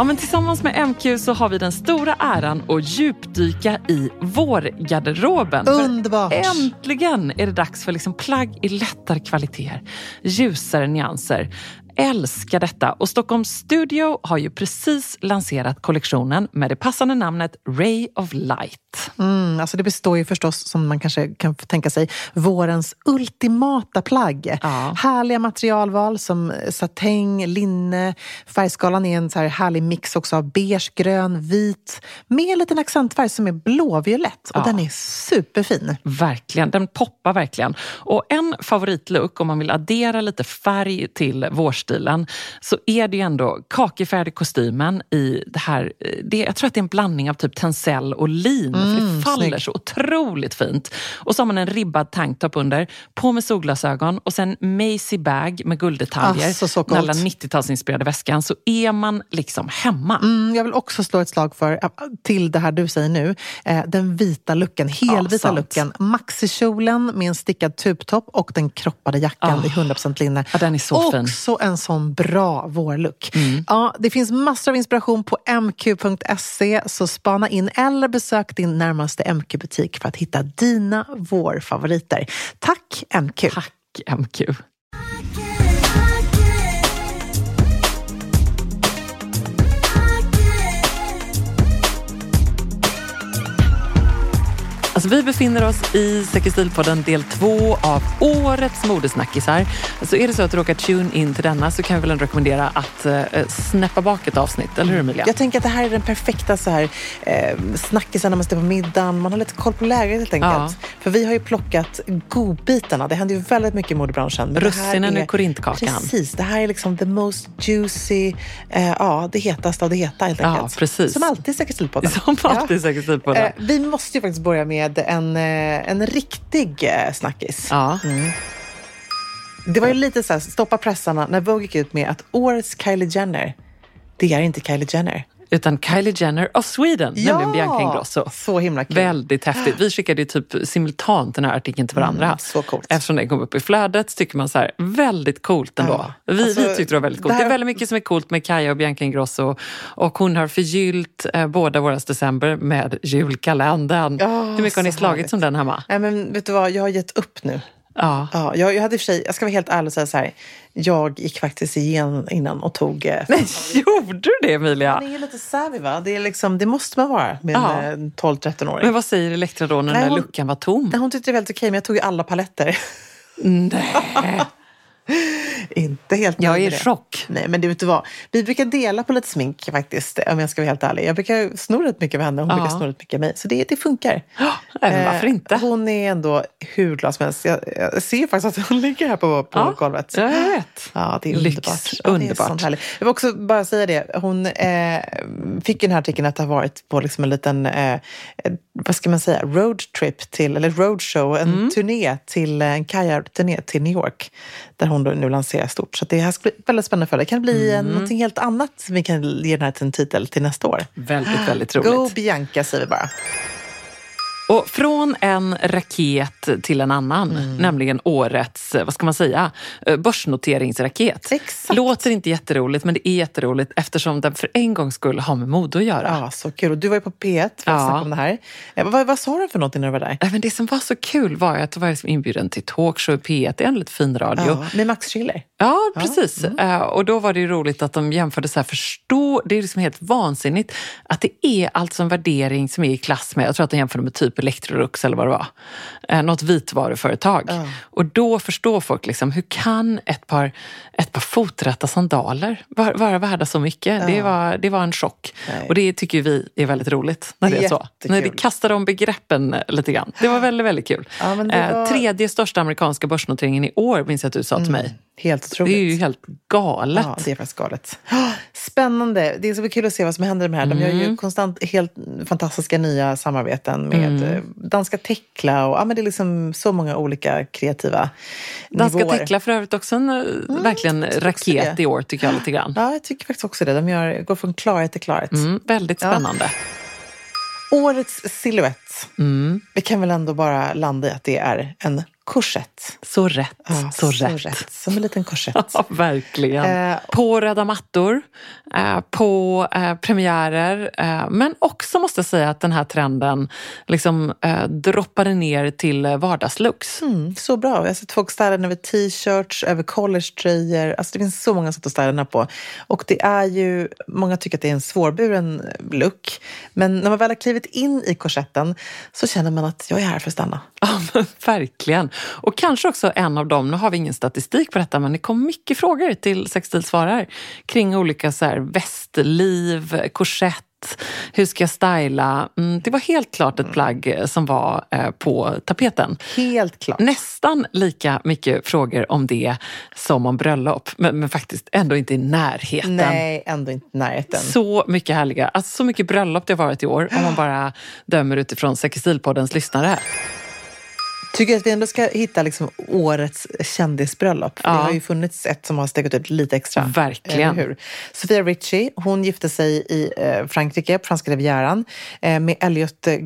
Ja, men tillsammans med MQ så har vi den stora äran att djupdyka i vårgarderoben. För Underbart! Äntligen är det dags för liksom plagg i lättare kvaliteter, ljusare nyanser. Älskar detta! Och Stockholms Studio har ju precis lanserat kollektionen med det passande namnet Ray of Light. Mm, alltså det består ju förstås, som man kanske kan tänka sig, vårens ultimata plagg. Ja. Härliga materialval som satäng, linne. Färgskalan är en så här härlig mix också av beige, grön, vit med en liten accentfärg som är blåviolett. Och Ja. den är superfin. Verkligen, den poppar verkligen. Och en favoritlook om man vill addera lite färg till vårstilen så är det ju ändå kakifärgade kostymen i det här, eh, det, jag tror att det är en blandning av typ tencel och lin för det faller snygg. så otroligt fint. Och så har man en ribbad tanktop under, på med solglasögon och sen Macy bag med gulddetaljer. Alltså, så den coolt. alla 90-talsinspirerade väskan så är man liksom hemma. Mm, jag vill också slå ett slag för, äh, till det här du säger nu, eh, den vita looken, helvita sant. looken. Maxikjolen med en stickad tubtopp och den kroppade jackan Ah. i 100% linne. Ja, den är så fin. Mm. Också en sån bra vårlook. Ja, det finns massor av inspiration på mq.se, så spana in eller besök din närmaste MQ-butik för att hitta dina vårfavoriter. Tack MQ! Tack MQ. Alltså, vi befinner oss i Säker stil-podden del två av årets modesnackisar. Så är det så att du råkar tune in till denna så kan jag väl ändå rekommendera att eh, snäppa bak ett avsnitt, eller hur Emilia? Jag tänker att det här är den perfekta så här, eh, snackisen när man står på middagen. Man har lite koll på läget helt enkelt. Ja. För vi har ju plockat godbitarna. Det händer ju väldigt mycket i modebranschen. Russinen ur korintkakan. Precis. Det här är liksom the most juicy, eh, ja, det hetaste av det heta helt Ja, enkelt. precis. Som alltid i Säker stil-podden. Som alltid i Säker stil-podden. Eh, vi måste ju faktiskt börja med en, eh, en riktig eh, snackis. Ja. Det var ju lite så här, stoppa pressarna när Vogue gick ut med att årets Kylie Jenner, det är inte Kylie Jenner. Utan Kylie Jenner of Sweden, nämligen Bianca Ingrosso. Så himla kul. Väldigt häftigt. Vi skickade ju typ simultant den här artikeln till varandra. Mm, så coolt. Eftersom den kom upp i flödet så tycker man så här, väldigt coolt ändå. Ja. Vi, Alltså, vi tyckte det var väldigt coolt. det här- Det är väldigt mycket som är coolt med Kaja och Bianca Ingrosso. Och hon har förgyllt eh, båda våras december med julkalendern. Ja, Hur mycket har ni slagit härligt. som den hemma? Nej, men vet du vad, jag har gett upp nu. Ja. Ja, jag, jag hade för sig, jag ska vara helt ärlig och säga så här, jag gick faktiskt igenom innan och tog... Eh, Nej, gjorde du det Emilia? Man är ju lite savvy va? Det, är liksom, det måste man vara med en Ja. eh, 12-13-åring. Men vad säger Elektra då när den Nej, där hon- luckan var tom? Nej, Hon tyckte det var väldigt okej, men jag tog ju alla paletter. Nej. Inte helt Jag är i chock. Nej, men det vet du vad? Vi brukar dela på lite smink faktiskt, om jag ska vara helt ärlig. Jag brukar sno rätt mycket av henne, hon Ja. brukar sno rätt mycket av mig. Så det, det funkar. Nej, men varför Eh, inte? Hon är ändå hur glad som helst. Jag, jag ser faktiskt att hon ligger här på, på Ja, golvet. jag vet. Ja, det är Lyx, underbart. Ja, det är underbart. Jag vill också bara säga det. Hon eh, fick ju den här artikeln att ha varit på liksom en liten, eh, eh, vad ska man säga, roadtrip till, eller roadshow, en Mm. turné till, eh, en kajarturné till New York. Där hon då nu lanserar stort. Så det här ska bli väldigt spännande för Det kan bli mm. någonting helt annat. som Vi kan ge den här till en titel till nästa år. Väldigt, väldigt roligt. Go Bianca säger vi bara. Och från en raket till en annan, Mm. nämligen årets, vad ska man säga, eh, börsnoteringsraket. Exakt. Låter inte jätteroligt, men det är jätteroligt eftersom den för en gång skulle ha med mode att göra. Ja, så kul. Och du var ju på P1 för att Ja. om det här. Eh, vad, vad sa du för någonting när du var där? Men det som var så kul var att jag var liksom inbjuden till talkshow i P1, det är en lite fin radio. Ja, med Max Schiller. Ja, precis. Mm. Eh, och då var det ju roligt att de jämförde så här, förstå, det är liksom helt vansinnigt att det är alltså en värdering som är i klass med, jag tror att de jämförde med typ Electrolux eller vad det var. Eh, något vitvaruföretag. Ja. Och då förstår folk liksom, hur kan ett par, ett par foträtta sandaler vara, vara värda så mycket? Det, var, det var en chock. Nej. Och det tycker vi är väldigt roligt när det är så. När det kastar om begreppen lite grann. Det var väldigt, väldigt kul. Ja, det Eh, var- Tredje största amerikanska börsnoteringen i år minns jag att du sa till mig. Helt Det otroligt. är ju helt galet. Ja, det är faktiskt galet. Spännande. Det är så kul att se vad som händer med de här. De gör ju konstant helt fantastiska nya samarbeten med eh, danska Tekla och ja, men det är liksom så många olika kreativa Danska nivåer. Tekla för övrigt också en eh, verkligen tycker också raket det. i år tycker jag lite grann. Ja, jag tycker faktiskt också det. De gör, går från klarhet till klarhet. Mm, väldigt Ja. spännande. Årets silhuett. Mm. Vi kan väl ändå bara landa i att det är en korsett. Så rätt. Ja, så, rätt. Som en liten korsett. Ja, verkligen. Eh, på röda mattor, eh, på eh, premiärer. Eh, men också måste jag säga att den här trenden liksom eh, droppade ner till eh, vardagslooks. Mm, så bra. Jag har sett folk styla den över t-shirts, över collegetröjor. Alltså det finns så många sätt att styla den här på. Och det är ju, många tycker att det är en svårburen look. Men när man väl har klivit in i korsetten så känner man att jag är här för att stanna. Ja, men verkligen. Och kanske också en av dem, nu har vi ingen statistik på detta, men det kom mycket frågor till Sextil svarar kring olika så här västliv, korsett, hur ska jag styla? Mm, det var helt klart ett plagg eh, som var eh, på tapeten. Helt klart. Nästan lika mycket frågor om det som om bröllop, men, men faktiskt ändå inte i närheten. Nej, ändå inte i närheten. Så mycket härliga, alltså så mycket bröllop det har varit i år om man bara dömer utifrån Sextilpoddens lyssnare. Tycker att vi ändå ska hitta liksom årets kändisbröllop. Ja. Det har ju funnits ett som har stegat ut lite extra. Verkligen. Hur? Sofia Richie, hon gifte sig i eh, Frankrike, på franska rivieran, eh, med Elliot eh,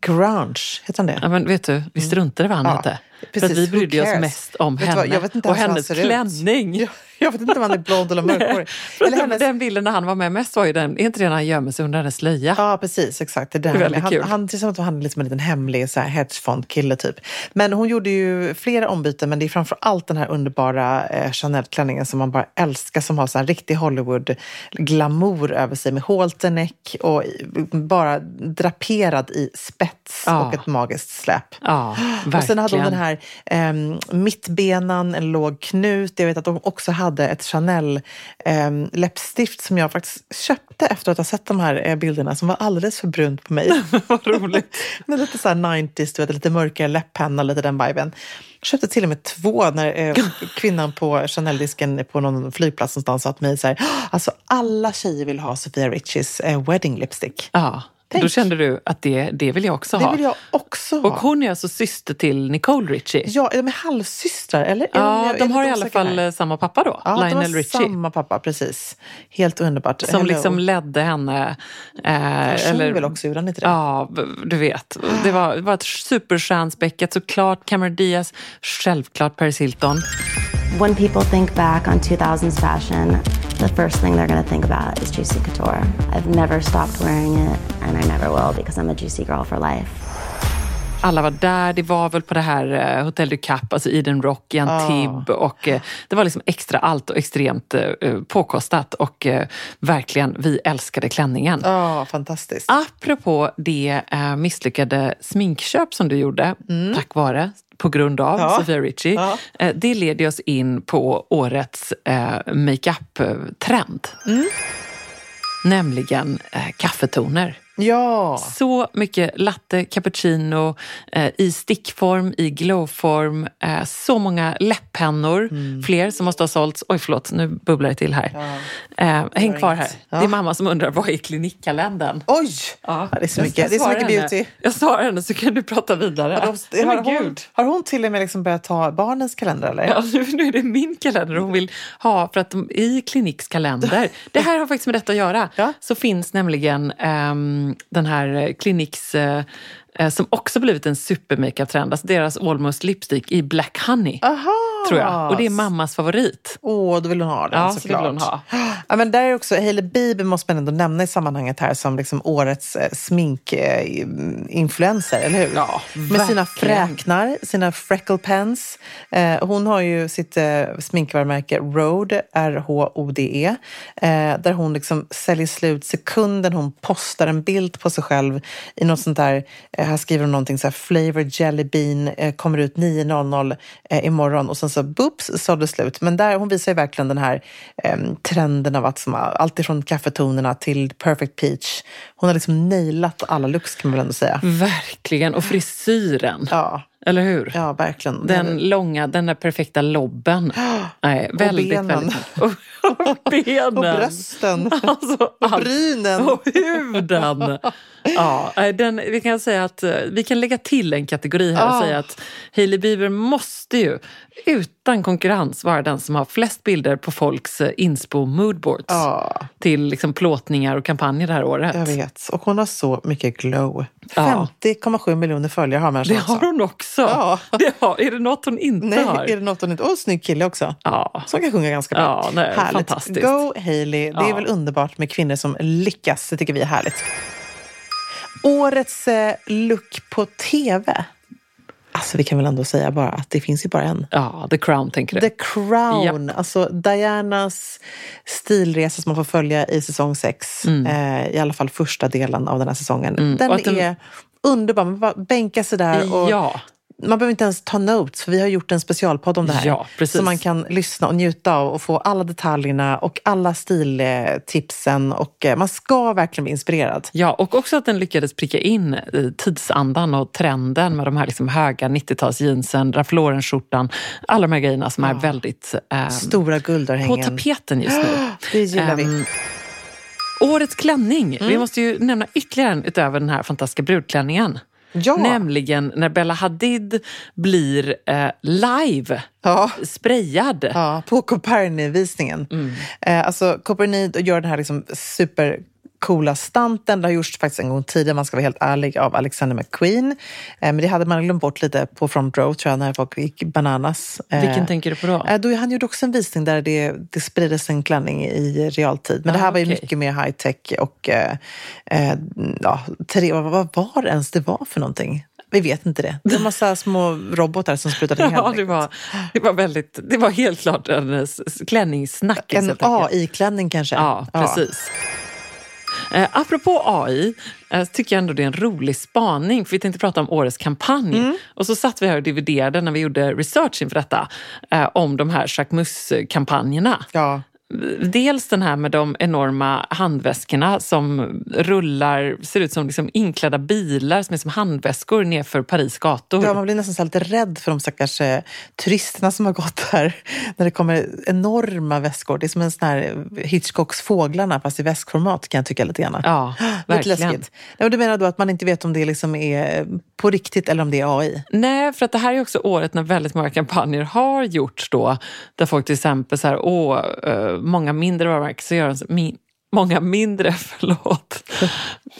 Grange. Heter han det? Ja, men vet du, vi struntade i vad han Ja, hette. precis. För att vi brydde oss mest om Vet vad, henne jag vet inte och hennes klänning. Jag, vet inte om han är blond eller mörkhårig. Eller hennes... Den bilden när han var med mest var ju den, är inte det när han gömmer sig under hennes slöja? Ja, precis. Exakt. Det är är där. väldigt han, kul. han, det är som att han är liksom en liten hemlig så här, hedgefond-kille typ. Men hon gjorde ju flera ombyten, men det är framför allt den här underbara eh, Chanel-klänningen som man bara älskar, som har så här riktig Hollywood-glamour över sig med halterneck och bara draperad i spets Ja. och ett magiskt släp. Ja, verkligen. Och sen hade hon den här eh, mittbenan, en låg knut. Jag vet att de också hade ett Chanel eh, läppstift som jag faktiskt köpte efter att ha sett de här eh, bilderna som var alldeles för brunt på mig. Vad roligt. Med lite så här 90s, du vet, lite mörkare läpppenna, lite den viben. Köpte till och med två när eh, kvinnan på Chanel-disken på någon flygplats någonstans sa till mig så här, alltså alla tjejer vill ha Sofia Richies eh, wedding lipstick. Ja, Tänk. då kände du att det, det vill jag också Det ha. vill jag också ha. Och hon är alltså syster till Nicole Richie. Ja, de är halvsystrar, eller? Ja, jag de har i alla fall här. eh, samma pappa då, Ja, de Lionel har Richie. samma pappa, precis. Helt underbart. Som Hello. liksom ledde henne. Eh, sjöng eller, väl också, gjorde han inte det? Ja, du vet. Det var, det var ett superstjärnspäckat. Såklart Cameron Diaz, självklart Paris Hilton. When people think back on 2000s fashion, the first thing they're going to think about is Juicy Couture. I've never stopped wearing it, and I never will because I'm a Juicy girl for life. Alla var där. Det var väl på det här eh, Hotel du Cap, alltså Eden Rock i Antibes. Och, eh, det var liksom extra allt och extremt eh, påkostat. Och eh, verkligen, vi älskade klänningen. Ja, fantastiskt. Apropå det eh, misslyckade sminkköp som du gjorde, tack vare, på grund av Ja. Sofia Richie. Ja. Eh, det leder oss in på årets eh, makeup-trend. Nämligen eh, kaffetoner. Ja, Så mycket latte, cappuccino eh, i stickform, i glowform. Eh, så många läpppennor, Mm. fler som måste ha sålts. Oj, förlåt, nu bubblar det till här. Eh, häng kvar här. Ja. Det är mamma som undrar, vad är klinikkalendern? oj! Ja, det är så Jag mycket, det är så mycket henne. beauty. Jag svarar henne så kan du prata vidare. Nej, de, har, hon, har hon till och med liksom börjat ta barnens kalender? Eller? Ja, nu, nu är det min kalender hon vill ha för att de, i Kliniks kalender, det här har faktiskt med detta att göra, Ja. så finns nämligen ehm, den här eh, Kliniks eh, som också blivit en supermakeup-trend, alltså deras Almost Lipstick i Black Honey. Aha! Tror jag. Och det är mammas favorit. Åh, då vill hon ha den Ja, så såklart. vill hon ha. Ja, men där är också, Hailey Bieber måste man ändå nämna i sammanhanget här som liksom årets eh, sminkinfluencer, eller hur? Ja, Med sina fräknar, sina freckle pens. Eh, hon har ju sitt eh, sminkvarumärke Rhode, R-H-O-D-E, eh, där hon liksom säljer slut sekunden hon postar en bild på sig själv i något sånt där Eh, här skriver hon någonting så här, Flavor Jelly Bean eh, kommer ut 9.00 eh, imorgon och sen så boops så det slut. Men där hon visar ju verkligen den här eh, trenden av att som, allt ifrån kaffetonerna till Perfect Peach. Hon har liksom nailat alla looks kan man väl ändå säga. Verkligen. Och frisyren. Ja, Eller hur? ja verkligen. Den långa, den där perfekta lobben. Nej, väldigt, benen. väldigt. Och, och benen. Och brösten. Alltså, Och brynen. Och huden. Ja, den, vi kan säga att eh, vi kan lägga till en kategori här och säga att Hailey Bieber måste ju utan konkurrens vara den som har flest bilder på folks eh, inspo moodboards Ja, till liksom plåtningar och kampanjer det här året. jag vet. Och hon har så mycket glow. Ja. 50,7 miljoner följare har människan Det har hon också. Ja. Det har, är det något hon inte Nej, har? är det något hon inte... Och snygg kille också. Ja. Som kan sjunga ganska bra. Ja, nej, härligt. fantastiskt. Go Hailey. Det är väl underbart med kvinnor som lyckas. Det tycker vi är härligt. Årets eh, look på tv. Alltså vi kan väl ändå säga bara att det finns ju bara en. Ja, The Crown tänker du? The Crown, alltså Dianas stilresa som man får följa i säsong sex. Eh, I alla fall första delen av den här säsongen. Den, Mm. den- är underbar. Man bara bänka sig där och Ja. Man behöver inte ens ta notes för vi har gjort en specialpodd om det här. Ja, precis. Så man kan lyssna och njuta av och få alla detaljerna och alla stiltipsen. Och eh, man ska verkligen bli inspirerad. Ja, och också att den lyckades pricka in i tidsandan och trenden med de här liksom höga 90-tals jeansen, Ralph Lauren-skjortan, alla de här grejerna som är väldigt eh, Stora på guldörhängen. tapeten just nu. Det gillar vi. Årets klänning. Mm. Vi måste ju nämna ytterligare en utöver den här fantastiska brudklänningen. Ja. Nämligen när Bella Hadid blir eh, live, Ja. sprayad. Ja, på Coperni-visningen. Mm. Eh, alltså, Coperni gör den här liksom supercoola stunten. Det har gjorts faktiskt en gång tidigare, man ska vara helt ärlig, av Alexander McQueen. Eh, men det hade man glömt bort lite på front row, tror jag, när folk gick bananas. Eh, Vilken tänker du på då? Eh, då han gjorde också en visning där det, det spriddes en klänning i realtid. Men det här Ah, var ju okej. mycket mer high tech och eh, ja, tre, vad, var det ens det var för någonting? Vi vet inte det. Det var en massa små robotar som sprutade in Ja, det var, det var väldigt, det var helt klart en klänningssnackis. En. AI-klänning kanske? Ja, precis. Eh, apropå AI, eh, tycker jag ändå det är en rolig spaning, för vi tänkte prata om årets kampanj. Mm. Och så satt vi här och dividerade när vi gjorde research inför detta, eh, om de här Jacques kampanjerna Ja. Dels den här med de enorma handväskorna som rullar, ser ut som liksom inklädda bilar som är som handväskor nerför Paris gator. Ja, man blir nästan så lite rädd för de stackars eh, turisterna som har gått här. När det kommer enorma väskor. Det är som en sån här Hitchcocks Fåglarna fast i väskformat kan jag tycka lite grann. Ja, Lite verkligen. läskigt. Ja, du menar då att man inte vet om det liksom är på riktigt eller om det är AI? Nej, för att det här är också året när väldigt många kampanjer har gjorts då. Där folk till exempel så här, åh, eh, många mindre varumärken så gör de så, min, många mindre, förlåt,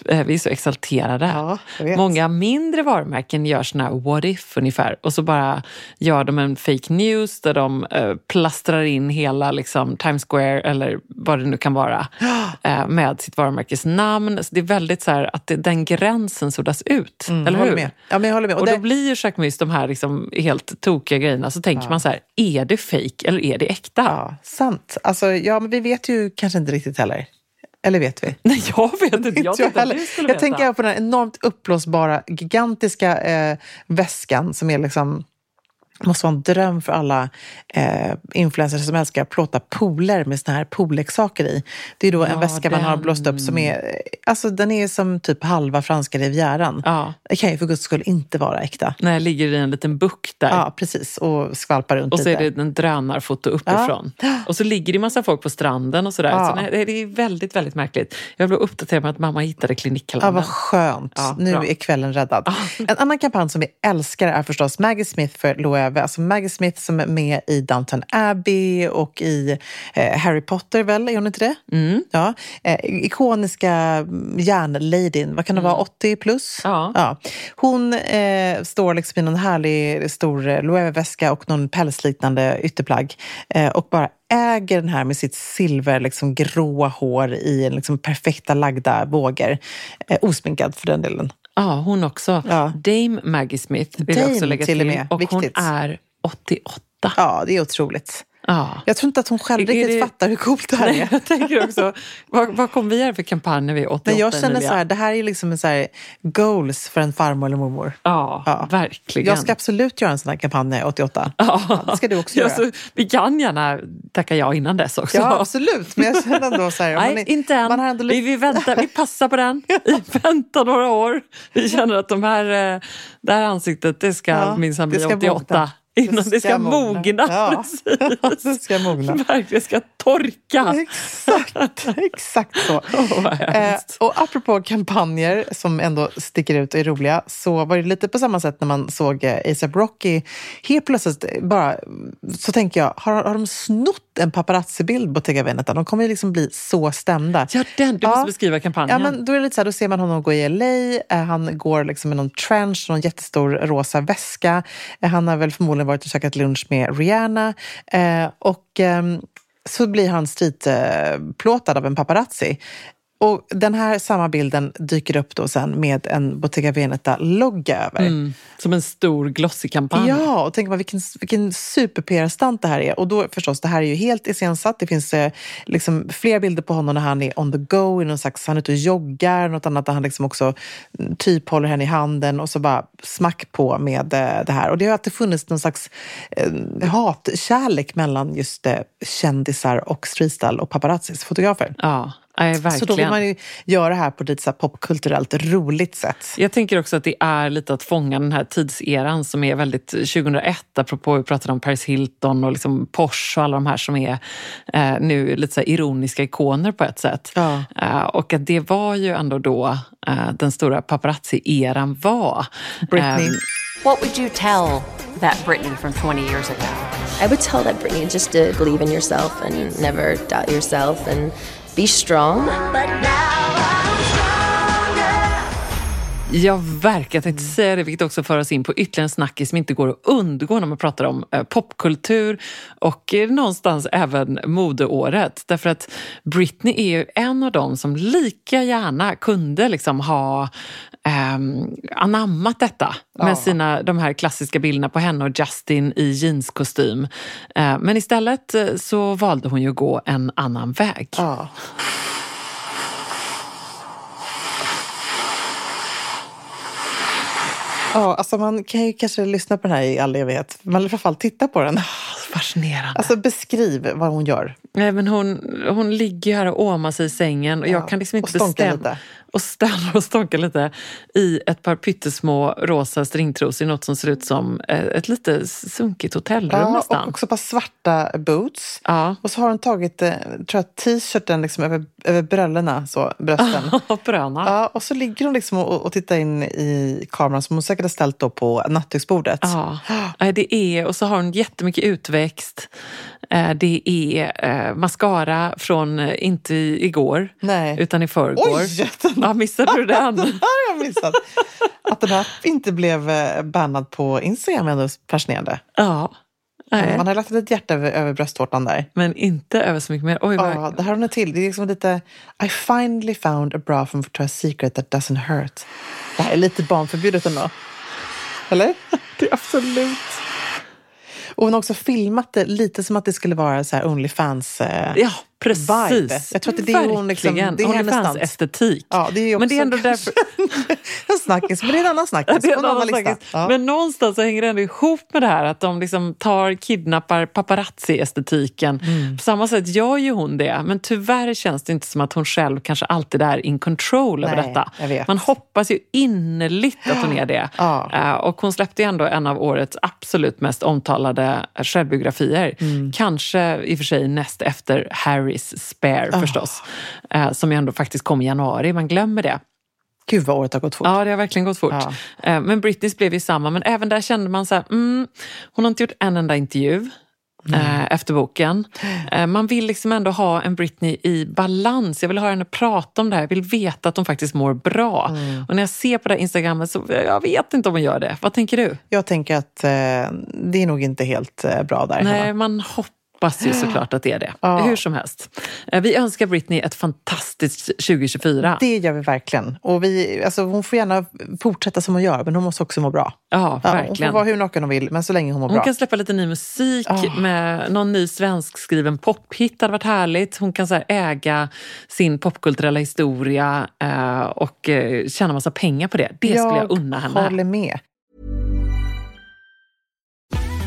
Eh, vi är så exalterade. Ja. Många mindre varumärken gör såna här what if ungefär och så bara gör de en fake news där de eh, plastrar in hela liksom, Times Square eller vad det nu kan vara eh, med sitt varumärkes namn. Så det är väldigt så här att det, den gränsen suddas ut. eller Jag håller hur? med. Ja, men jag håller med. Och Och då det, blir ju Jacques Mus de här liksom helt tokiga grejerna. Så tänker man så här, är det fake eller är det äkta? ja, sant. Alltså, ja, men vi vet ju kanske inte riktigt heller. Eller vet vi? Nej, jag vet inte. Jag jag tänkte Jag veta. tänker på den här enormt uppblåsbara, gigantiska eh, väskan som är liksom måste vara en dröm för alla eh, influencers som älskar att plåta pooler med såna här poolleksaker i. Det är då en Ja, väska man har den. blåst upp som är, alltså den är som typ halva franska rivieran. Ja. Det kan ju för guds skull inte vara äkta. Jag ligger i en liten bukt där. Ja, precis. Och skvalpar runt Och så lite. är det en drönarfoto uppifrån. Och så ligger det massa folk på stranden och sådär. Ja. Så nej, det är väldigt, väldigt märkligt. Jag blev uppdaterad med att mamma hittade Ja, klinikkalendern. vad skönt. Ja, nu bra. är kvällen räddad. En annan kampanj som vi älskar är förstås Maggie Smith för Loewe. Alltså Maggie Smith som är med i Downton Abbey och i eh, Harry Potter, väl? Är hon inte det? Mm. Ja. Eh, ikoniska järnladyn, vad kan det vara, 80 plus? Mm. Ja. Hon eh, står liksom i någon härlig stor eh, Loewe-väska och någon pälsliknande ytterplagg eh, och bara äger den här med sitt silver, liksom gråa hår i en liksom perfekta lagda vågor. Eh, osminkad för den delen. Ja, hon också. Ja. Dame Maggie Smith vill jag Dame också lägga till till. och med. Och hon är 88. Ja, det är otroligt. Ja. Jag tror inte att hon själv riktigt det- fattar hur coolt det här Nej, är. jag tänker också, vad, vad kom vi göra för kampanj när vi är 88 Men jag känner Emilia? så här, det här är liksom en så här goals för en farmor eller mormor. Ja, Ja. verkligen. Jag ska absolut göra en sån här kampanj när jag är 88. Ja. det ska du också Ja, göra. så vi kan gärna tacka ja innan dess också. Ja, absolut. Men jag känner ändå så här... Nej, man är- inte än. Man har ändå vi, vi väntar, vi passar på den. Vi väntar några år. Vi känner att de här, eh, det här ansiktet, det ska Ja, minsann bli det ska 88. mogna. Innan det ska, mogna. Ja. Precis. det ska mogna. Verkligen ska torka. Exakt, exakt så. Vad Eh, och apropå kampanjer som ändå sticker ut och är roliga så var det lite på samma sätt när man såg eh, ASAP Rocky. Helt plötsligt bara så tänker jag, har, har de snott en paparazzi-bild på Bottega Veneta? De kommer ju liksom bli så stämda. Ja, den, du Ja. måste beskriva kampanjen. Ja, men då är det lite så här, då ser man honom gå i LA, eh, han går liksom med någon trench, någon jättestor rosa väska. Eh, han har väl förmodligen varit och käkat lunch med Rihanna. Eh, och ehm, så blir han streetplåtad av en paparazzi. Och den här samma bilden dyker upp då sen med en Bottega Veneta-logga över. Mm, som en stor glossig kampanj. Ja, och tänk vilken, vilken super-PR-stant det här är. Och då förstås, det här är ju helt iscensatt. Det finns eh, liksom flera bilder på honom när han är on the go, i någon slags, han är ute och joggar, något annat där han liksom också mm, typ håller henne i handen och så bara smack på med eh, det här. Och det har alltid funnits någon slags eh, hatkärlek mellan just eh, kändisar och streetstyle och paparazzis, fotografer. Ja, nej, verkligen. Så då vill man ju göra det här på ett lite så här popkulturellt roligt sätt. Jag tänker också att det är lite att fånga den här tidseran som är väldigt 2001, apropå vi pratade om Paris Hilton och liksom Porsche och alla de här som är eh, nu lite så här ironiska ikoner på ett sätt. Ja. Eh, och att det var ju ändå då eh, den stora paparazzi-eran var. Britney. Ehm, What would you tell that Britney from 20 years ago? I would tell that Brittany just to believe in yourself and never doubt yourself and be strong. Ja, verkligen. Jag tänkte säga det, vilket också för oss in på ytterligare en snackis som inte går att undgå när man pratar om eh, popkultur och eh, någonstans även modeåret. Därför att Britney är ju en av dem som lika gärna kunde liksom ha ehm, anammat detta med sina, de här klassiska bilderna på henne och Justin i jeanskostym. Eh, men istället eh, så valde hon ju att gå en annan väg. Ja. Ja, alltså man kan ju kanske lyssna på den här i all evighet. Alla fall titta på den. Fascinerande. Alltså beskriv vad hon gör. Nej, men hon, hon ligger här och åmar sig i sängen och jag Ja, kan liksom inte bestämma. lite. Och stannar och stånkar lite i ett par pyttesmå rosa stringtrosor i något som ser ut som eh, ett lite sunkigt hotellrum Ja, nästan. och också ett par svarta boots. Ja. Och så har hon tagit eh, tror jag, t-shirten liksom över, över bröllorna, så, brösten. Bröna. Ja, och så ligger hon liksom och, och tittar in i kameran som hon säkert har ställt då på nattduksbordet. Ja, Nej, det är, och så har hon jättemycket utväxt. Eh, Det är mascara från, inte igår, Nej. utan i förrgår. Oj! Ja, missade du den? den har jag missat. Att den här inte blev eh, bannad på Instagram är ändå fascinerande. Ja. Nej, Man har lagt ett hjärta över, över bröstvårtan där. men inte över så mycket mer. Oj, vad... Ja, det här har hon till. Det är liksom lite I finally found a bra from Victoria's Secret that doesn't hurt. Det här är lite barnförbjudet ändå. Eller? det är absolut. Och hon har också filmat det lite som att det skulle vara så här Onlyfans. Eh, Ja, precis. vibe. Jag tror att det är det hon liksom- Verkligen. det är hennes estetik. Ja, det är men det är ändå därför... en snackis, men det är en annan snackis. Det är en annan snackis. Ja. Men någonstans så hänger det ändå ihop med det här att de liksom tar, kidnappar paparazzi-estetiken. Mm. På samma sätt gör ju hon det, men tyvärr känns det inte som att hon själv kanske alltid är in control över Nej, detta. Man hoppas ju innerligt att hon är det. Ja. Eh, Och hon släppte ju ändå en av årets absolut mest omtalade självbiografier. Mm. Kanske i och för sig näst efter Harrys Spare förstås. Eh, Som ju ändå faktiskt kom i januari, man glömmer det. Gud vad året har gått fort. Ja, det har verkligen gått fort. Ja. Eh, Men Britneys blev ju samma, men även där kände man så här, mm, hon har inte gjort en enda intervju. eh, Efter boken. Man vill liksom ändå ha en Britney i balans. Jag vill höra henne prata om det här. Jag vill veta att hon faktiskt mår bra. Mm. Och när jag ser på det här Instagrammet så jag vet inte om hon gör det. Vad tänker du? Jag tänker att eh, det är nog inte helt eh, bra där Nej, man hoppas hoppas ju såklart att det är det. Ja. Hur som helst. Eh, Vi önskar Britney ett fantastiskt 2024. Det gör vi verkligen. Och vi, alltså, hon får gärna fortsätta som hon gör, men hon måste också må bra. Ja, Ja, hon får verkligen. vara hur naken hon vill, men så länge hon mår Hon bra. kan släppa lite ny musik Ah. med någon ny svenskskriven pophit. hade varit härligt. Hon kan så äga sin popkulturella historia eh, och eh, tjäna massa pengar på det. Det skulle jag unna henne. håller med.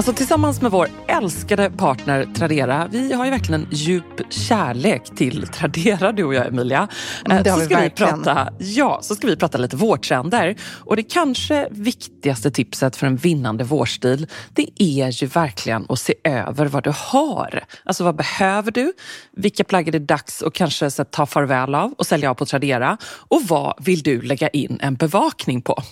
Alltså tillsammans med vår älskade partner Tradera, vi har ju verkligen en djup kärlek till Tradera du och jag Emilia. Mm, det Eh, har så vi ska verkligen. Vi prata, ja, så ska vi prata lite vårtrender. Och det kanske viktigaste tipset för en vinnande vårstil, det är ju verkligen att se över vad du har. Alltså vad behöver du? Vilka plagg är det dags att kanske ta farväl av och sälja av på Tradera? Och vad vill du lägga in en bevakning på?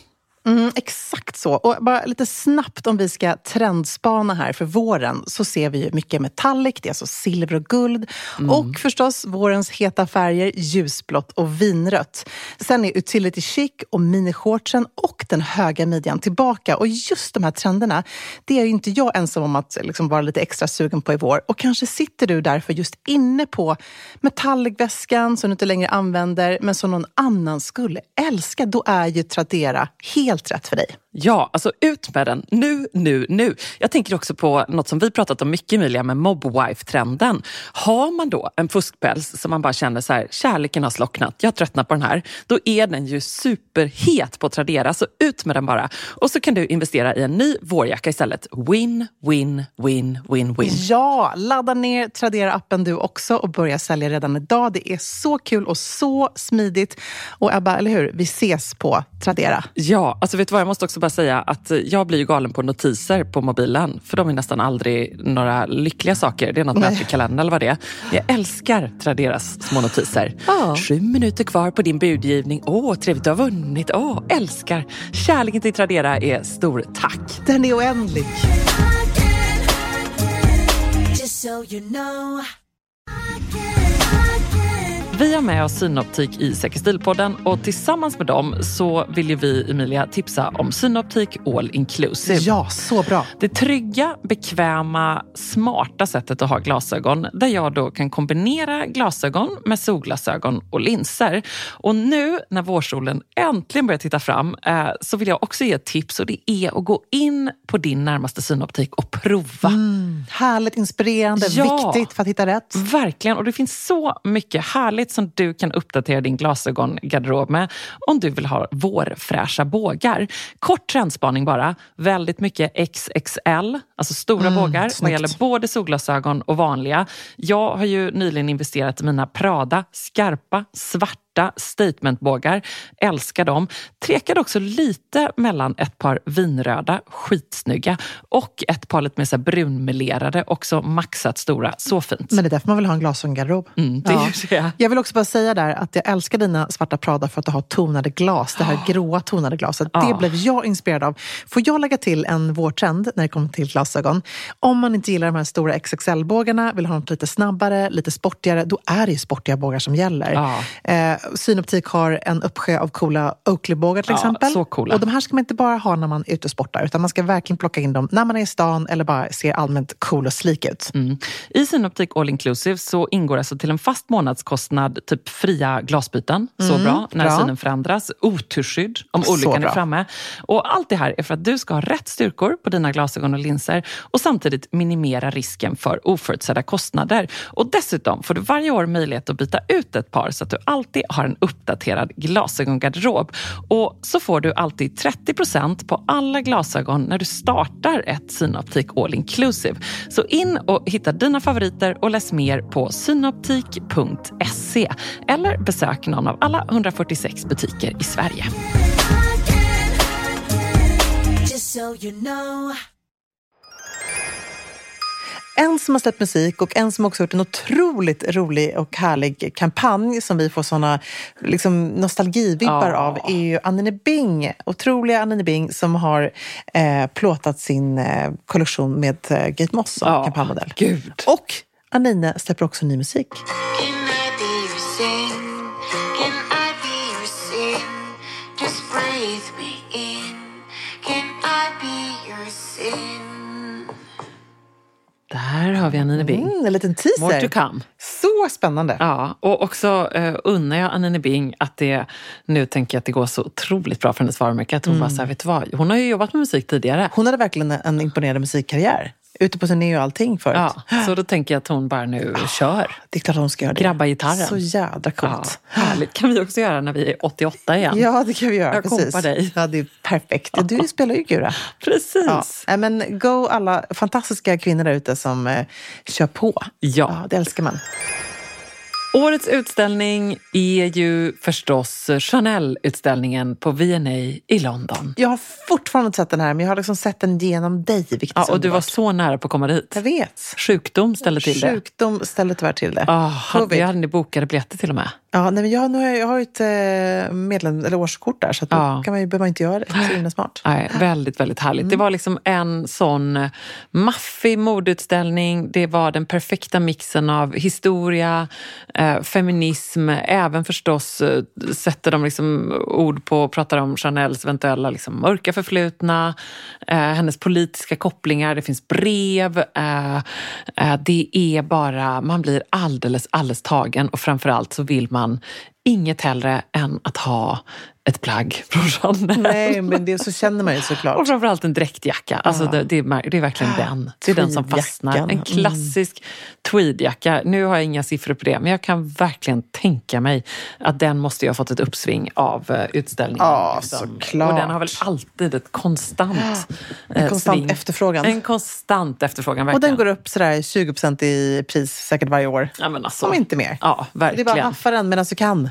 Mm, exakt så. Och bara lite snabbt om vi ska trendspana här för våren så ser vi ju mycket metallic, det är alltså silver och guld. Och förstås vårens heta färger, ljusblått och vinrött. Sen är utility chic och minishortsen och den höga midjan tillbaka. Och just de här trenderna, det är ju inte jag ensam om att liksom vara lite extra sugen på i vår. Och kanske sitter du därför just inne på metallic-väskan som du inte längre använder men som någon annan skulle älska. Då är ju Tradera helt rätt för dig. Ja, alltså ut med den nu, nu, nu. Jag tänker också på något som vi pratat om mycket Emilia med mobwife-trenden. Har man då en fuskpäls som man bara känner så här, kärleken har slocknat, jag har tröttnat på den här. Då är den ju superhet på Tradera, så ut med den bara. Och så kan du investera i en ny vårjacka istället. Win, win, win, win, win. Ja, ladda ner Tradera-appen du också och börja sälja redan idag. Det är så kul och så smidigt. Och Ebba, eller hur? Vi ses på Tradera. Ja, alltså vet du vad, jag måste också bara säga att jag blir ju galen på notiser på mobilen. För de är nästan aldrig några lyckliga saker. Det är något möte i kalendern eller vad det är. Jag älskar Traderas små notiser. Ja. Sju minuter kvar på din budgivning. Åh, trevligt du har vunnit. Åh, älskar. Kärleken till Tradera är stor. Tack. Den är oändlig. Vi har med oss Synoptik i Säker stil-podden och tillsammans med dem så vill ju vi, Emilia, tipsa om Synoptik All Inclusive. Ja, så bra. Det trygga, bekväma, smarta sättet att ha glasögon där jag då kan kombinera glasögon med solglasögon och linser. Och nu när vårsolen äntligen börjar titta fram eh, så vill jag också ge ett tips och det är att gå in på din närmaste synoptik och prova. Härligt inspirerande, Ja. viktigt för att hitta rätt. Verkligen, och det finns så mycket härligt som du kan uppdatera din glasögongarderob med om du vill ha vårfräscha bågar. Kort trendspaning bara, väldigt mycket XXL, alltså stora bågar vad snyggt. gäller både solglasögon och vanliga. Jag har ju nyligen investerat i mina Prada skarpa, svarta statementbågar. Älskar dem. Trekade också lite mellan ett par vinröda, skitsnygga och ett par lite mer så brunmelerade, också maxat stora. Så fint. Men det är därför man vill ha en glasögongarderob. Mm, det det. Jag vill också bara säga där att jag älskar dina svarta Prada för att du har tonade glas. Det här gråa tonade glaset. Ja. Det blev jag inspirerad av. Får jag lägga till en vårtrend när det kommer till glasögon? Om man inte gillar de här stora XXL-bågarna, vill ha något lite snabbare, lite sportigare, då är det ju sportiga bågar som gäller. Ja. Eh, Synoptik har en uppsjö av coola Oakley-bågar till Ja, exempel. så coola. Och de här ska man inte bara ha när man är ute och sportar, utan man ska verkligen plocka in dem när man är i stan eller bara ser allmänt cool och slik ut. Mm. I Synoptik All Inclusive så ingår alltså till en fast månadskostnad typ fria glasbyten. Så bra när bra. synen förändras. Oturskydd om olyckan är framme. Och allt det här är för att du ska ha rätt styrkor på dina glasögon och linser och samtidigt minimera risken för oförutsedda kostnader. Och dessutom får du varje år möjlighet att byta ut ett par så att du alltid har har en uppdaterad glasögongarderob. Och så får du alltid 30% på alla glasögon när du startar ett Synoptik All Inclusive. Så in och hitta dina favoriter och läs mer på synoptik.se eller besök någon av alla 146 butiker i Sverige. so you know. En som har släppt musik och en som också gjort en otroligt rolig och härlig kampanj som vi får såna liksom, nostalgivibbar Ja. av är ju Anneli Bing. Otroliga Anneli Bing som har eh, plåtat sin eh, kollektion med eh, Gate Moss som Ja, kampanjmodell. gud. Och Anine släpper också ny musik. Där har vi Anine Bing. Mm, en liten teaser. More to come. Så spännande. Ja, och också eh, unnar jag Anine Bing att det, nu tänker jag att det går så otroligt bra för hennes varumärke, att hon Mm. bara så här, vet du vad, hon har ju jobbat med musik tidigare. Hon hade verkligen en imponerande musikkarriär. Ute på turné och allting förut. Ja, så då tänker jag att hon bara nu kör. Det är klart hon ska göra det. Grabba gitarren. Så jädra Ja, coolt. härligt. kan vi också göra när vi är 88 igen. Ja, det kan vi göra. Jag precis. kompar dig. Ja, det är perfekt. Ja, Du spelar ju Gura. Precis. Ja. Men go alla fantastiska kvinnor där ute som eh, kör på. Ja. Det älskar man. Årets utställning är ju förstås Chanel-utställningen på V&A i London. Jag har fortfarande inte sett den här, men jag har liksom sett den genom dig, vilket Ja, och du var så nära på att komma dit. Jag vet. Sjukdom ställde till det. Sjukdom ställer tyvärr till det. Ah, hade, Covid. vi hade ni bokade biljetter till och med? Ja, nej, men jag, nu har jag, har ju ett eh, medlem, eller årskort där, så att Ja. kan man ju, behöver man inte göra det. Det är så himla smart. Nej, väldigt, väldigt härligt. Mm. Det var liksom en sån eh, maffig modeutställning. Det var den perfekta mixen av historia, eh, feminism, även förstås eh, sätter de liksom ord på och pratar om Chanels eventuella liksom mörka förflutna, eh, hennes politiska kopplingar, det finns brev. Eh, det är bara, man blir alldeles, alldeles tagen och framförallt så vill man man inget hellre än att ha ett plagg från Chanel. Nej, men det, så känner man ju såklart. Och framförallt en dräktjacka. Alltså det, det, är, det är verkligen den. Det är den som fastnar. En klassisk tweedjacka. Nu har jag inga siffror på det, men jag kan verkligen tänka mig att den måste ju ha fått ett uppsving av eh, utställningen. Ja, såklart. Och den har väl alltid ett konstant eh, En konstant sving. efterfrågan. En konstant efterfrågan, Och verkligen. den går upp sådär 20 procent i pris säkert varje år. Ja, men alltså, Om inte mer. Ja, Det är bara verkligen. att haffa den medan du kan.